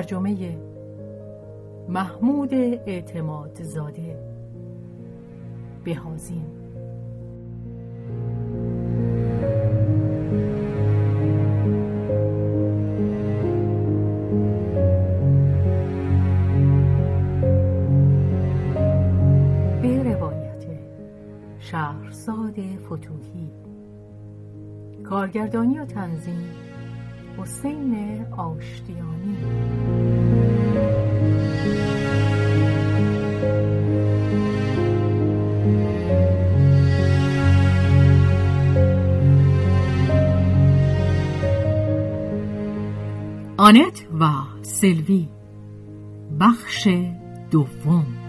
ترجمه محمود اعتماد زاده. بهازین. به روایت شهرزاد فتوهی. کارگردانی و تنظیم حسین آشتیانی. آنت و سلوی. بخش دوم.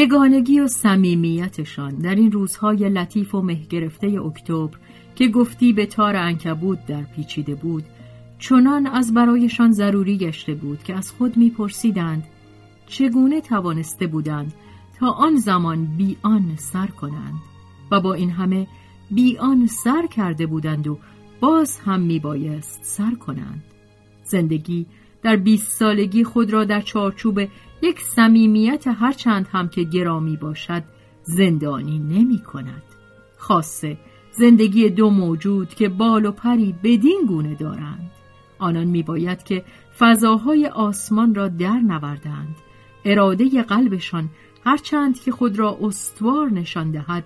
یگانگی و صمیمیتشان در این روزهای لطیف و مه گرفته اکتبر که گفتی به تار انکبود در پیچیده بود چنان از برایشان ضروری گشته بود که از خود میپرسیدند چگونه توانسته بودند تا آن زمان بی آن سر کنند و با این همه بی آن سر کرده بودند و باز هم میبایست سر کنند. زندگی در بیست سالگی خود را در چارچوب یک صمیمیت هرچند هم که گرامی باشد زندانی نمی کند. خاصه زندگی دو موجود که بال و پری بدین گونه دارند. آنان میباید که فضاهای آسمان را در نوردند. اراده قلبشان هرچند که خود را استوار نشان دهد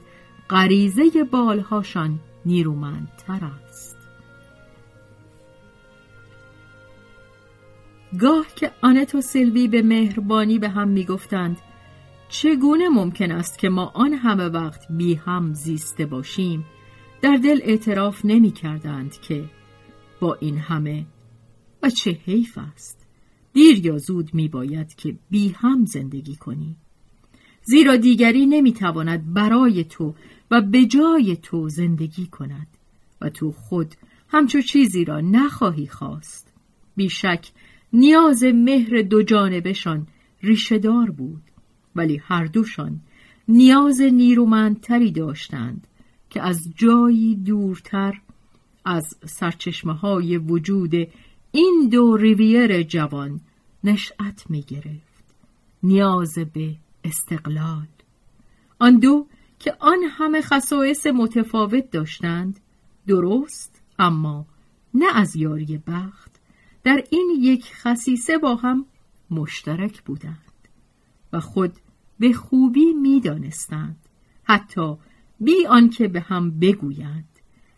غریزه بالهاشان نیرومندتر است. گاه که آنت و سیلوی به مهربانی به هم می‌گفتند چگونه ممکن است که ما آن همه وقت بی هم زیسته باشیم؟ در دل اعتراف نمی کردند که با این همه و چه حیف است. دیر یا زود می باید که بی هم زندگی کنی. زیرا دیگری نمی تواند برای تو و به جای تو زندگی کند و تو خود همچو چیزی را نخواهی خواست. بیشک نیاز مهر دو جانبشان ریشهدار بود ولی هر دوشان نیاز نیرومندتری داشتند که از جایی دورتر از سرچشمه های وجود این دو ریویر جوان نشأت می گرفت نیاز به استقلال. آن دو که آن همه خصائص متفاوت داشتند درست اما نه از یاری بخت در این یک خصیصه با هم مشترک بودند و خود به خوبی می‌دانستند. حتی بی آنکه به هم بگویند.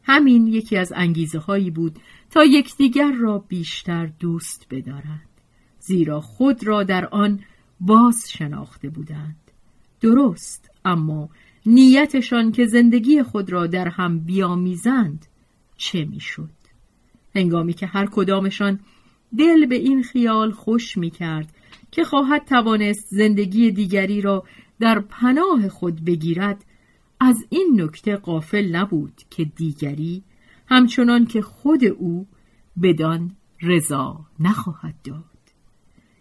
همین یکی از انگیزه هایی بود تا یکدیگر را بیشتر دوست بدارند زیرا خود را در آن باز شناخته بودند. درست اما نیتشان که زندگی خود را در هم بیامیزند چه می‌شد؟ هنگامی که هر کدامشان دل به این خیال خوش می کرد که خواهد توانست زندگی دیگری را در پناه خود بگیرد. از این نکته قافل نبود که دیگری همچنان که خود او بدان رضا نخواهد داد.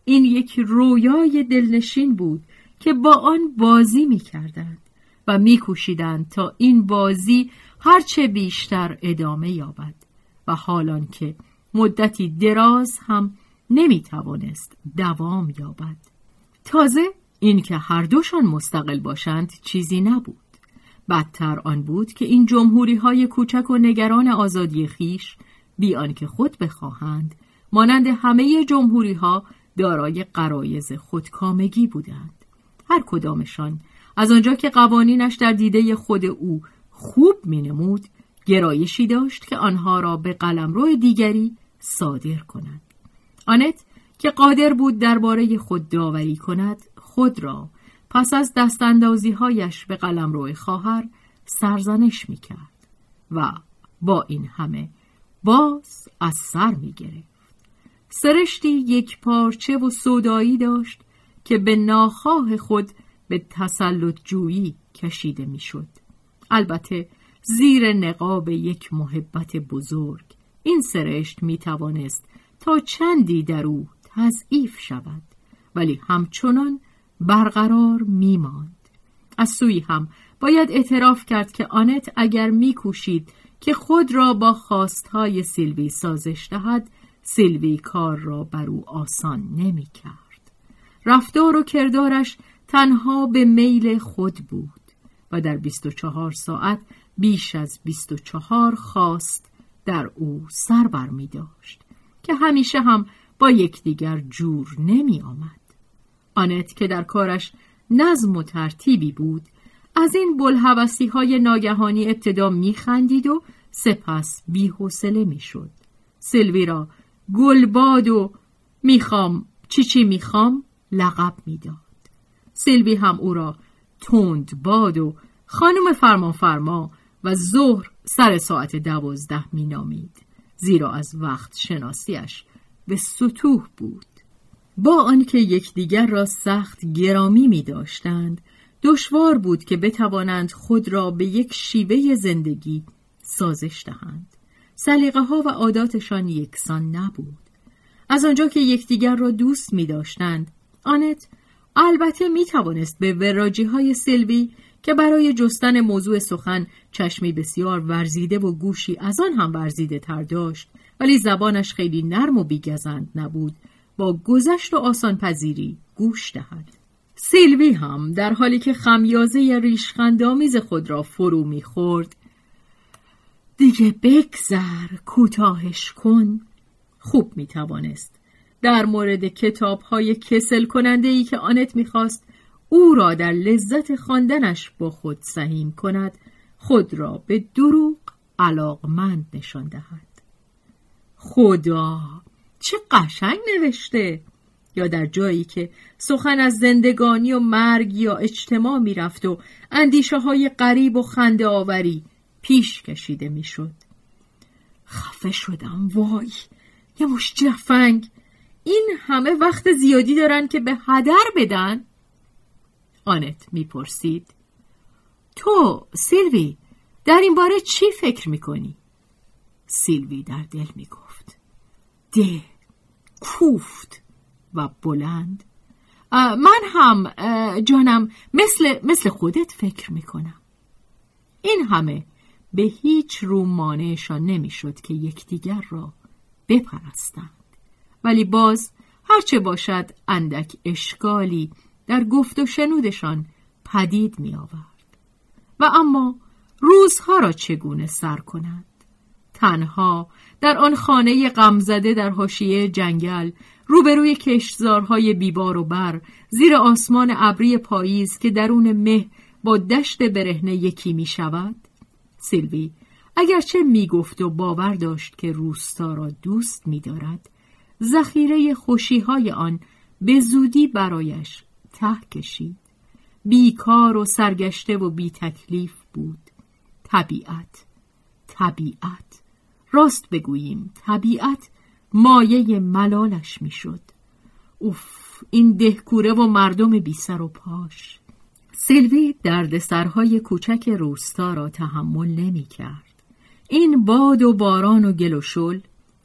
این یک رویای دلنشین بود که با آن بازی می کردند و می کوشیدند تا این بازی هرچه بیشتر ادامه یابد و حالان که مدتی دراز هم نمی توانست دوام یابد. تازه اینکه هر دوشان مستقل باشند چیزی نبود. بدتر آن بود که این جمهوری های کوچک و نگران آزادی خیش بی آنکه خود بخواهند مانند همه جمهوری ها دارای قرایز خودکامگی بودند. هر کدامشان از آنجا که قوانینش در دیده خود او خوب مینمود گرایشی داشت که آنها را به قلمرو دیگری صادر کند آنت که قادر بود درباره خود داوری کند خود را پس از دستاندازی هایش به قلمرو خواهر سرزنش می کرد و با این همه باز از سر می گرفت. سرشتی یک پارچه و صدایی داشت که به ناخواه خود به تسلط جویی کشیده می‌شد. البته زیر نقاب یک محبت بزرگ این سرشت می توانست تا چندی در او تضعیف شود ولی همچنان برقرار می ماند. از سوی هم باید اعتراف کرد که آنت اگر میکوشید که خود را با خواستهای سیلوی سازش دهد سیلوی کار را بر او آسان نمی کرد. رفتار و کردارش تنها به میل خود بود و در 24 ساعت بیش از 24 خواست در او سر بر می داشت که همیشه هم با یکدیگر جور نمی آمد. آنت که در کارش نظم و ترتیبی بود از این بلحوثی های ناگهانی ابتدا میخندید و سپس می‌شد سلوی را گلباد و می‌خوام چی چی می‌خوام لقب می‌داد سلوی هم او را تند باد و خانم فرما فرما و ظهر سر ساعت دوازده مینامید. زیرا از وقت شناسیش به سطوح بود. با آنکه یکدیگر را سخت گرامی می داشتند دشوار بود که بتوانند خود را به یک شیوه زندگی سازش دهند. سلیقه ها و عاداتشان یکسان نبود. از آنجا که یکدیگر را دوست می داشتند آنت البته می توانست به وراجی های سلوی که برای جستن موضوع سخن چشمی بسیار ورزیده و گوشی از آن هم ورزیده تر داشت. ولی زبانش خیلی نرم و بیگزند نبود. با گذشت و آسان پذیری گوش دهد. سیلوی هم در حالی که خمیازه ریشخندامیز خود را فرو می‌خورد دیگه بگذر کوتاهش کن. خوب می‌توانست. در مورد کتاب های کسل کننده ای که آنت می‌خواست او را در لذت خواندنش با خود سهیم کند خود را به دروغ علاقمند نشان دهد. خدا چه قشنگ نوشته! یا در جایی که سخن از زندگانی و مرگ یا اجتماع می‌رفت و اندیشه های قریب و خنده آوری پیش کشیده می‌شد. خفه شدم وای! یه مش جفنگ! این همه وقت زیادی دارن که به هدر بدن؟ آنت می‌پرسید. تو سیلوی در این باره چی فکر می‌کنی؟ سیلوی در دل می‌گفت. ده کوفت و بلند. من هم جانم مثل, مثل خودت فکر می‌کنم. این همه به هیچ رو مانعشان نمی‌شد که یکدیگر را بپرستند. ولی باز هرچه باشد اندک اشکالی در گفت و شنودشان پدید می آورد و اما روزها را چگونه سر کنند تنها در آن خانه غمزده در حاشیه جنگل روبروی کشتزارهای بیبار و بر زیر آسمان ابری پاییز که درون مه با دشت برهنه یکی می شود سیلوی اگرچه می گفت و باور داشت که روستا را دوست می دارد ذخیره خوشیهای آن به زودی برایش ته کشید. بیکار و سرگشته و بی تکلیف بود. طبیعت طبیعت. راست بگوییم طبیعت مایه ملالش می‌شد. اوف این دهکوره و مردم بی سر و پاش. سیلوی دردسرهای کوچک روستا را تحمل نمی کرد. این باد و باران و گل و شل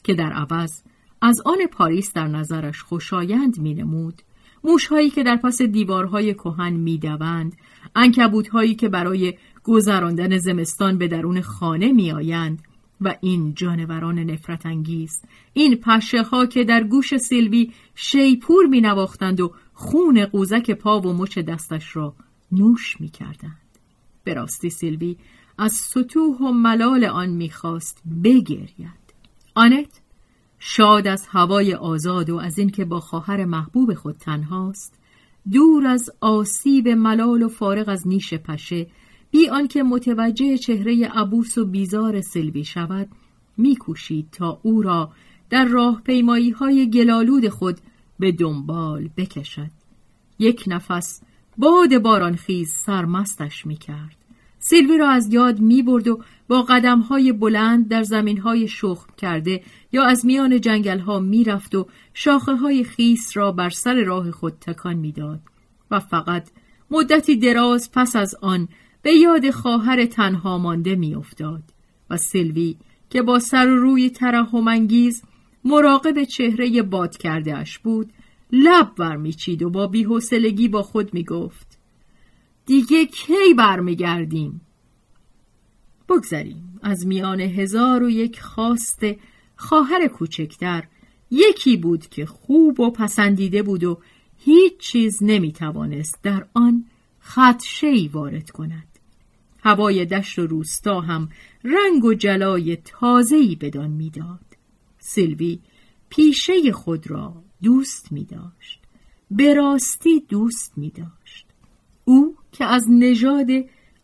که در عوض از آن پاریس در نظرش خوشایند می نمود موشهایی که در پس دیوارهای کهن می‌دوند انکبوتهایی که برای گذراندن زمستان به درون خانه میآیند و این جانوران نفرت انگیز این پشه ها که در گوش سیلوی شیپور می نواختند و خون قوزک پا و مچ دستش را نوش می کردند. به راستی سیلوی از سطوح و ملال آن می‌خواست بگرید. آنت شاد از هوای آزاد و از اینکه با خواهر محبوب خود تنهاست دور از آسیب ملال و فارغ از نیش پشه بی آنکه متوجه چهره عبوس و بیزار سلوی شود میکوشید تا او را در راه پیمایی های گلالود خود به دنبال بکشد. یک نفس باد بارانخیز سرمستش می‌کرد. سیلوی را از یاد می برد و با قدم های بلند در زمین های شخم کرده یا از میان جنگل ها می رفت و شاخه های خیس را بر سر راه خود تکان می‌داد و فقط مدتی دراز پس از آن به یاد خواهر تنها مانده می افتاد و سلوی که با سر و روی ترحمانگیز مراقب چهره باد کرده اش بود لب برمیچید و با بیحوصلگی با خود می‌گفت دیگه کی برمیگردیم؟ بگذریم. از میان هزار و یک خواست خواهر کوچکتر یکی بود که خوب و پسندیده بود و هیچ چیز نمی‌توانست در آن خدشهی وارد کند. هوای دشت و روستا هم رنگ و جلای تازهی بدان می‌داد. سیلوی پیشه خود را دوست می داشت به راستی دوست می داشت که از نژاد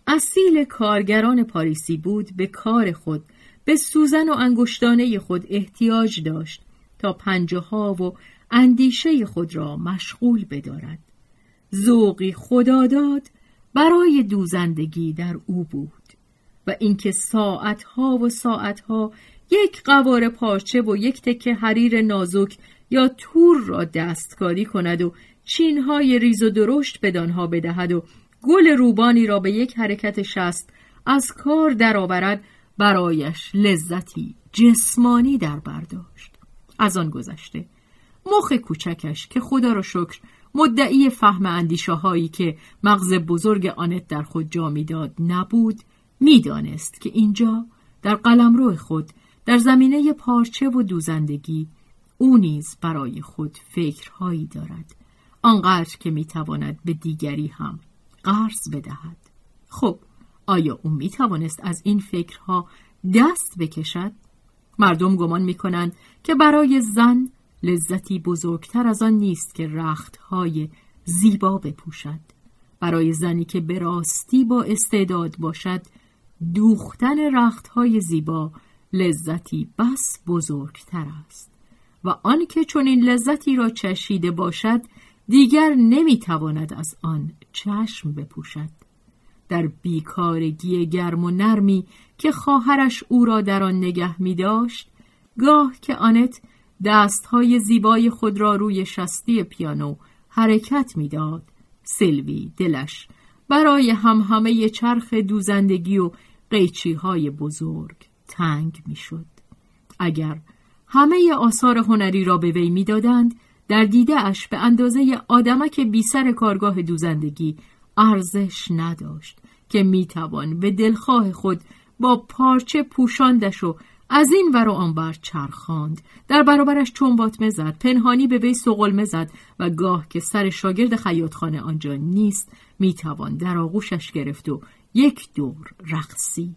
اصیل کارگران پاریسی بود به کار خود به سوزن و انگشتانه خود احتیاج داشت تا پنجه ها و اندیشه خود را مشغول بدارد. ذوقی خداداد برای دوزندگی در او بود و اینکه ساعتها و ساعتها یک قوار پارچه و یک تکه حریر نازک یا تور را دستکاری کند و چینهای ریز و درشت بدانها بدهد و گل روبانی را به یک حرکت شست. از کار درآورد برایش لذتی جسمانی در برداشت از آن گذشته مخ کوچکش که خدا را شکر مدعی فهم اندیشه هایی که مغز بزرگ آنت در خود جا می‌داد نبود می‌دانست که اینجا در قلمرو خود در زمینه پارچه و دوزندگی او نیز برای خود فکرهایی دارد. آنقدر که می‌تواند به دیگری هم قرض بدهد. خب آیا او می‌توانست از این فکرها دست بکشد؟ مردم گمان می‌کنند که برای زن لذتی بزرگتر از آن نیست که رختهای زیبا بپوشد. برای زنی که به راستی با استعداد باشد دوختن رختهای زیبا لذتی بس بزرگتر است. و آنکه چون این لذتی را چشیده باشد دیگر نمی‌تواند از آن چشم بپوشد در بیکارگی گرم و نرمی که خواهرش او را در آن نگه می داشت گاه که آنت دستهای زیبای خود را روی شستی پیانو حرکت می‌داد سلوی دلش برای همهمه چرخ دوزندگی و قیچی های بزرگ تنگ می‌شد. اگر همه آثار هنری را به وی می‌دادند در دیده اش به اندازه آدمک بی سر کارگاه دوزندگی ارزش نداشت که می‌توان به دلخواه خود با پارچه پوشاندش و از این ور و آنور چرخاند. در برابرش چنبات زد پنهانی به وی سقلمه زد و گاه که سر شاگرد خیاطخانه آنجا نیست می‌توان در آغوشش گرفت و یک دور رقصید.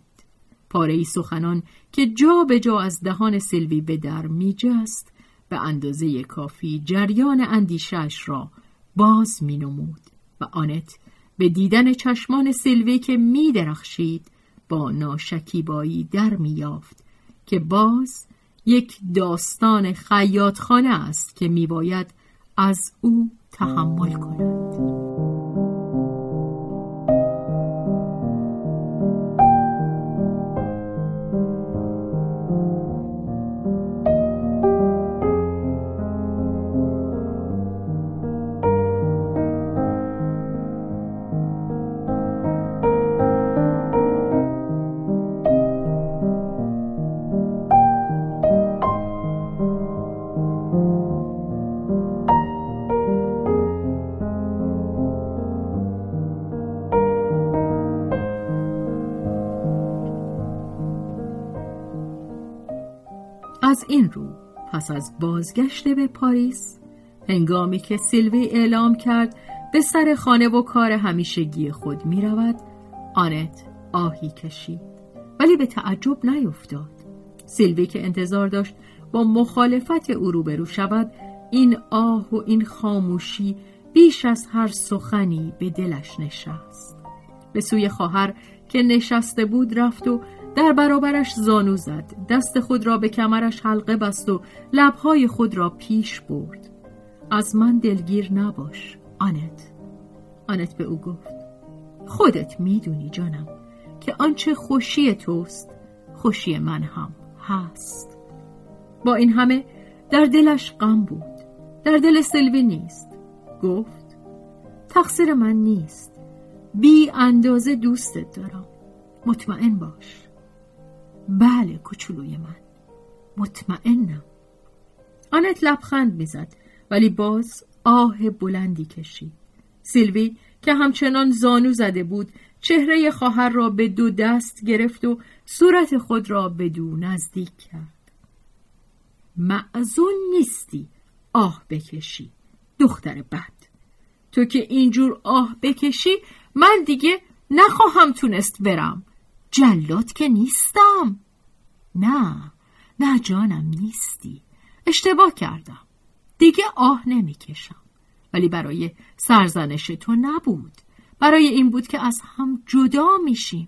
پاره ای سخنان که جا به جا از دهان سلوی به در میجست به اندازه کافی جریان اندیشش را باز می نمود و آنت به دیدن چشمان سلوی که می درخشید با ناشکیبایی در می یافت که باز یک داستان خیاطخانه است که می باید از او تحمل کند. از این رو پس از بازگشت به پاریس هنگامی که سیلوی اعلام کرد به سر خانه و کار همیشگی خود می رود آنت آهی کشید. ولی به تعجب نیفتاد. سیلوی که انتظار داشت با مخالفت او روبرو شود این آه و این خاموشی بیش از هر سخنی به دلش نشست. به سوی خواهر که نشسته بود رفت و در برابرش زانو زد. دست خود را به کمرش حلقه بست و لبهای خود را پیش برد. از من دلگیر نباش آنت. آنت به او گفت خودت می‌دونی جانم که آنچه خوشی توست خوشی من هم هست. با این همه در دلش غم بود در دل سلوی نیست. گفت تقصیر من نیست. بی اندازه دوستت دارم. مطمئن باش. بله کوچولوی من. مطمئنم. آنت لبخند می‌زد ولی باز آه بلندی کشید. سیلوی که همچنان زانو زده بود چهره خواهر را به دو دست گرفت و صورت خود را به دو نزدیک کرد. معزون نیستی آه بکشی. دختر بد. تو که اینجور آه بکشی من دیگه نخواهم تونست برم. جلات که نیستم. نه نه جانم نیستی. اشتباه کردم. دیگه آه نمی‌کشم. ولی برای سرزنش تو نبود. برای این بود که از هم جدا میشیم.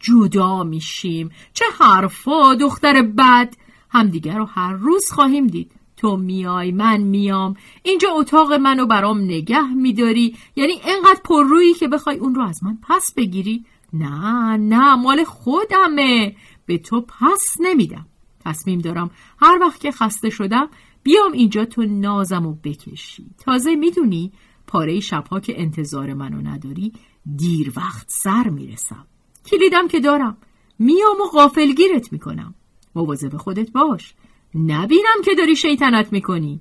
جدا میشیم. چه حرفا دختر بد. همدیگر رو هر روز خواهیم دید. تو میای من میام. اینجا اتاق منو برام نگه میداری. یعنی انقدر پررویی که بخوای اون رو از من پس بگیری. نه نه مال خودمه. به تو پس نمیدم. تصمیم دارم هر وقت که خسته شدم بیام اینجا تو نازم و بکشی. تازه می‌دونی پاره شبها که انتظار منو نداری دیر وقت سر می‌رسم. کلیدم که دارم. میام و غافلگیرت می‌کنم. مواظب خودت باش. نبینم که داری شیطنت می‌کنی.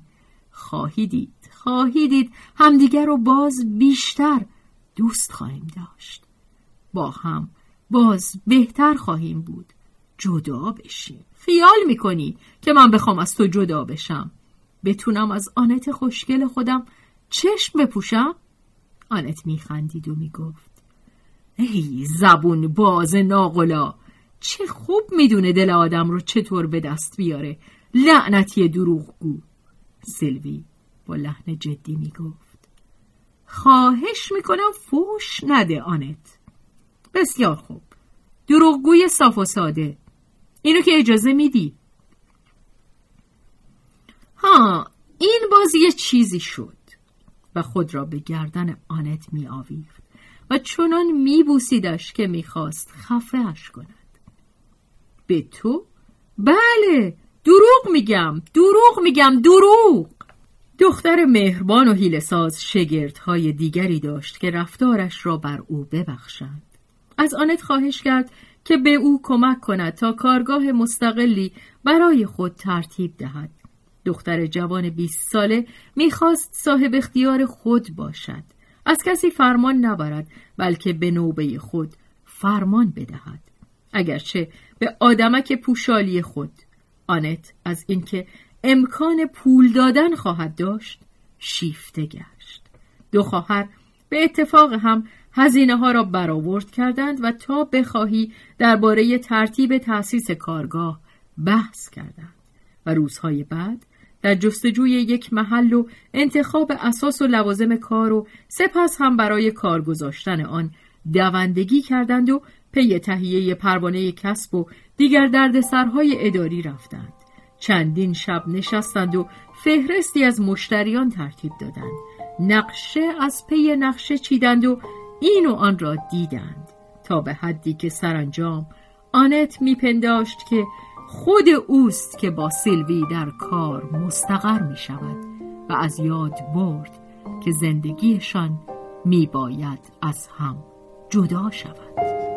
خواهی دید خواهی دید همدیگر رو باز بیشتر دوست خواهیم داشت. با هم. باز بهتر خواهیم بود. جدا بشیم. خیال می‌کنی که من بخوام از تو جدا بشم؟ بتونم از آنت خوشگل خودم چشم بپوشم؟ آنت میخندید و می‌گفت. ای زبون باز ناقلا چه خوب می‌دونه دل آدم رو چطور به دست بیاره. لعنتی دروغگو. سلوی با لحن جدی می‌گفت. خواهش می‌کنم فوش نده آنت. بسیار خوب. دروغگوی صاف و ساده. اینو که اجازه میدی؟ ها این بازی یه چیزی شد و خود را به گردن آنت می آویخت و چنان می بوسیدش که می‌خواست خفهش کند. به تو؟ بله دروغ میگم دروغ میگم دروغ! دختر مهربان و هیلساز شگردهای دیگری داشت که رفتارش را بر او ببخشند. از آنت خواهش کرد که به او کمک کند تا کارگاه مستقلی برای خود ترتیب دهد. دختر جوان 20 ساله می‌خواست صاحب اختیار خود باشد. از کسی فرمان نبرد بلکه به نوبه خود فرمان بدهد. اگرچه به آدمک پوشالی خود. آنت از اینکه امکان پول دادن خواهد داشت شیفته گشت. دو خواهر به اتفاق هم هزینه ها را برآورد کردند و تا بخواهی درباره ترتیب تأسیس کارگاه بحث کردند. و روزهای بعد در جستجوی یک محل و انتخاب اساس و لوازم کار و سپس هم برای کار گذاشتن آن دوندگی کردند و پی تهیه پروانه کسب و دیگر دردسرهای اداری رفتند. چندین شب نشستند و فهرستی از مشتریان ترتیب دادند. نقشه از پی نقشه چیدند و این و آن را دیدند. تا به حدی که سرانجام آنت میپنداشت که خود اوست که با سیلوی در کار مستقر می شود و از یاد برد که زندگیشان می باید از هم جدا شود.